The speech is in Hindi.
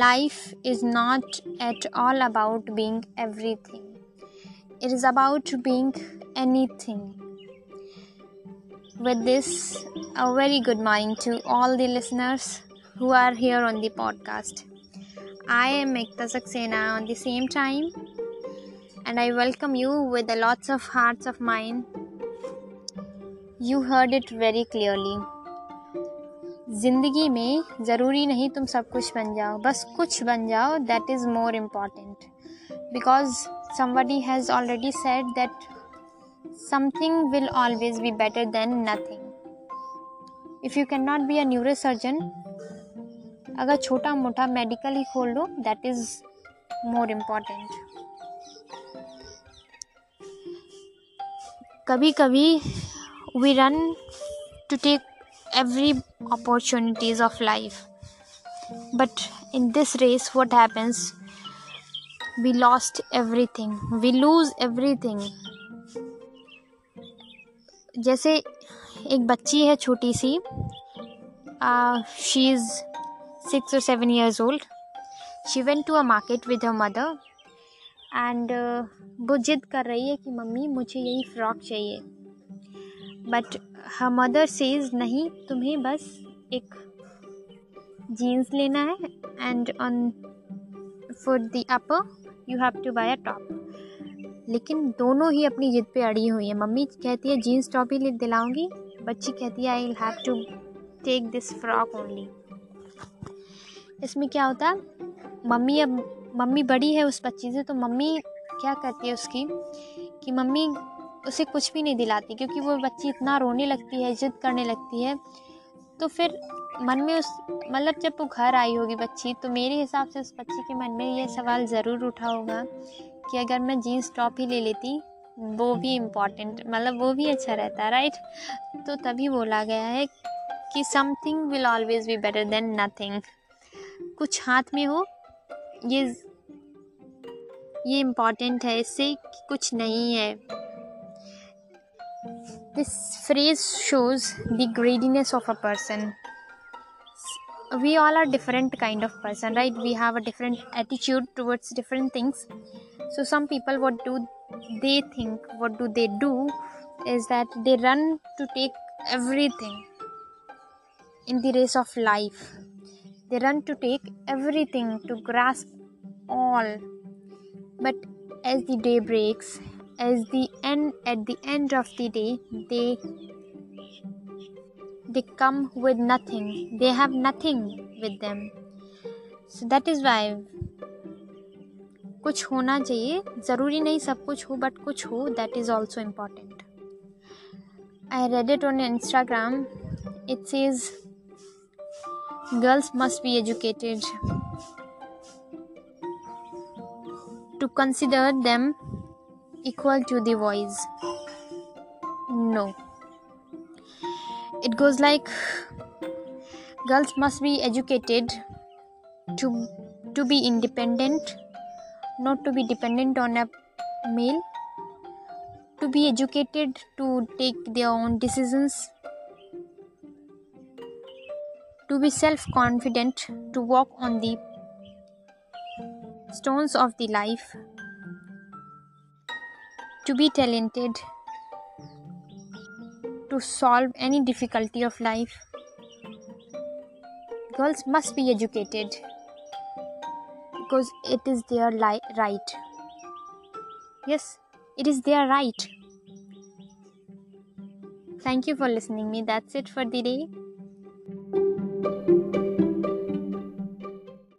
life is not at all about being everything, it is about being anything. With this, a very good morning to all the listeners who are here on the podcast. I am Ekta Saxena on the same time, and I welcome you with the lots of hearts of mine. You heard it very clearly. ज़िंदगी में ज़रूरी नहीं तुम सब कुछ बन जाओ, बस कुछ बन जाओ that is more important because somebody has already said that something will always be better than nothing if you can not be a neuro surgeon अगर छोटा मोटा मेडिकल ही खोल लो दैट इज़ मोर इंपॉर्टेंट कभी कभी we run to take every opportunities of life but in this race what happens we lost everything we lose everything जैसे एक बच्ची है छोटी सी शी इज़ सिक्स और seven years old she went to a market with her mother and वो जिद कर रही है कि मम्मी मुझे यही फ्रॉक चाहिए बट हर मदर सेज नहीं, तुम्हें बस एक जीन्स लेना है and on for the upper you have to buy a top लेकिन दोनों ही अपनी जिद पे अड़ी हुई है। मम्मी कहती है जीन्स टॉप ही दिलाऊँगी। बच्ची कहती है I will have to take this frock only इसमें क्या होता है? मम्मी अब, मम्मी बड़ी है उस बच्ची से तो मम्मी क्या करती है उसकी? कि मम्मी उसे कुछ भी नहीं दिलाती, क्योंकि वो बच्ची इतना रोने लगती है, जिद करने लगती है। तो फिर मन में उस मतलब जब वो घर आई होगी बच्ची तो मेरे हिसाब से उस बच्ची के मन में ये सवाल ज़रूर उठा होगा कि अगर मैं जीन्स टॉप ही ले लेती, वो भी इंपॉर्टेंट मतलब वो भी अच्छा रहता राइट तो तभी बोला गया है कि something will always be better than nothing कुछ हाथ में हो, ये ये इंपॉर्टेंट है इससे कुछ नहीं है। This phrase shows the greediness of a person. We all are different kind of person, right? We have a different attitude towards different things. So some people what do they think, what do they do is that they run to take everything in the race of life. They run to take everything to grasp all. But as the day breaks, as the end at the end of the day they they come with nothing they have nothing with them so that is why कुछ होना चाहिए ज़रूरी नहीं सब कुछ हो बट कुछ हो that is also important I read it on Instagram it says girls must be educated to consider them equal to the voice? No. It goes like girls must be educated to to be independent not to be dependent on a male. To be educated to take their own decisions. To be self confident to walk on the stones of the life to be talented to solve any difficulty of life. Girls must be educated because it is their li- right. Yes it is their right. Thank you for listening me. That's it for the day